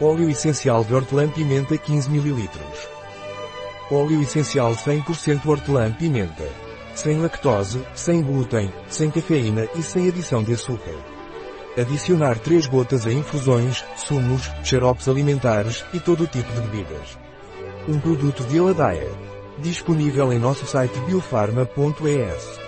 Óleo essencial de hortelã-pimenta 15 ml. Óleo essencial 100% hortelã-pimenta. Sem lactose, sem glúten, sem cafeína e sem adição de açúcar. Adicionar 3 gotas a infusões, sumos, xaropes alimentares e todo tipo de bebidas. Um produto de Eladaia. Disponível em nosso site biofarma.es.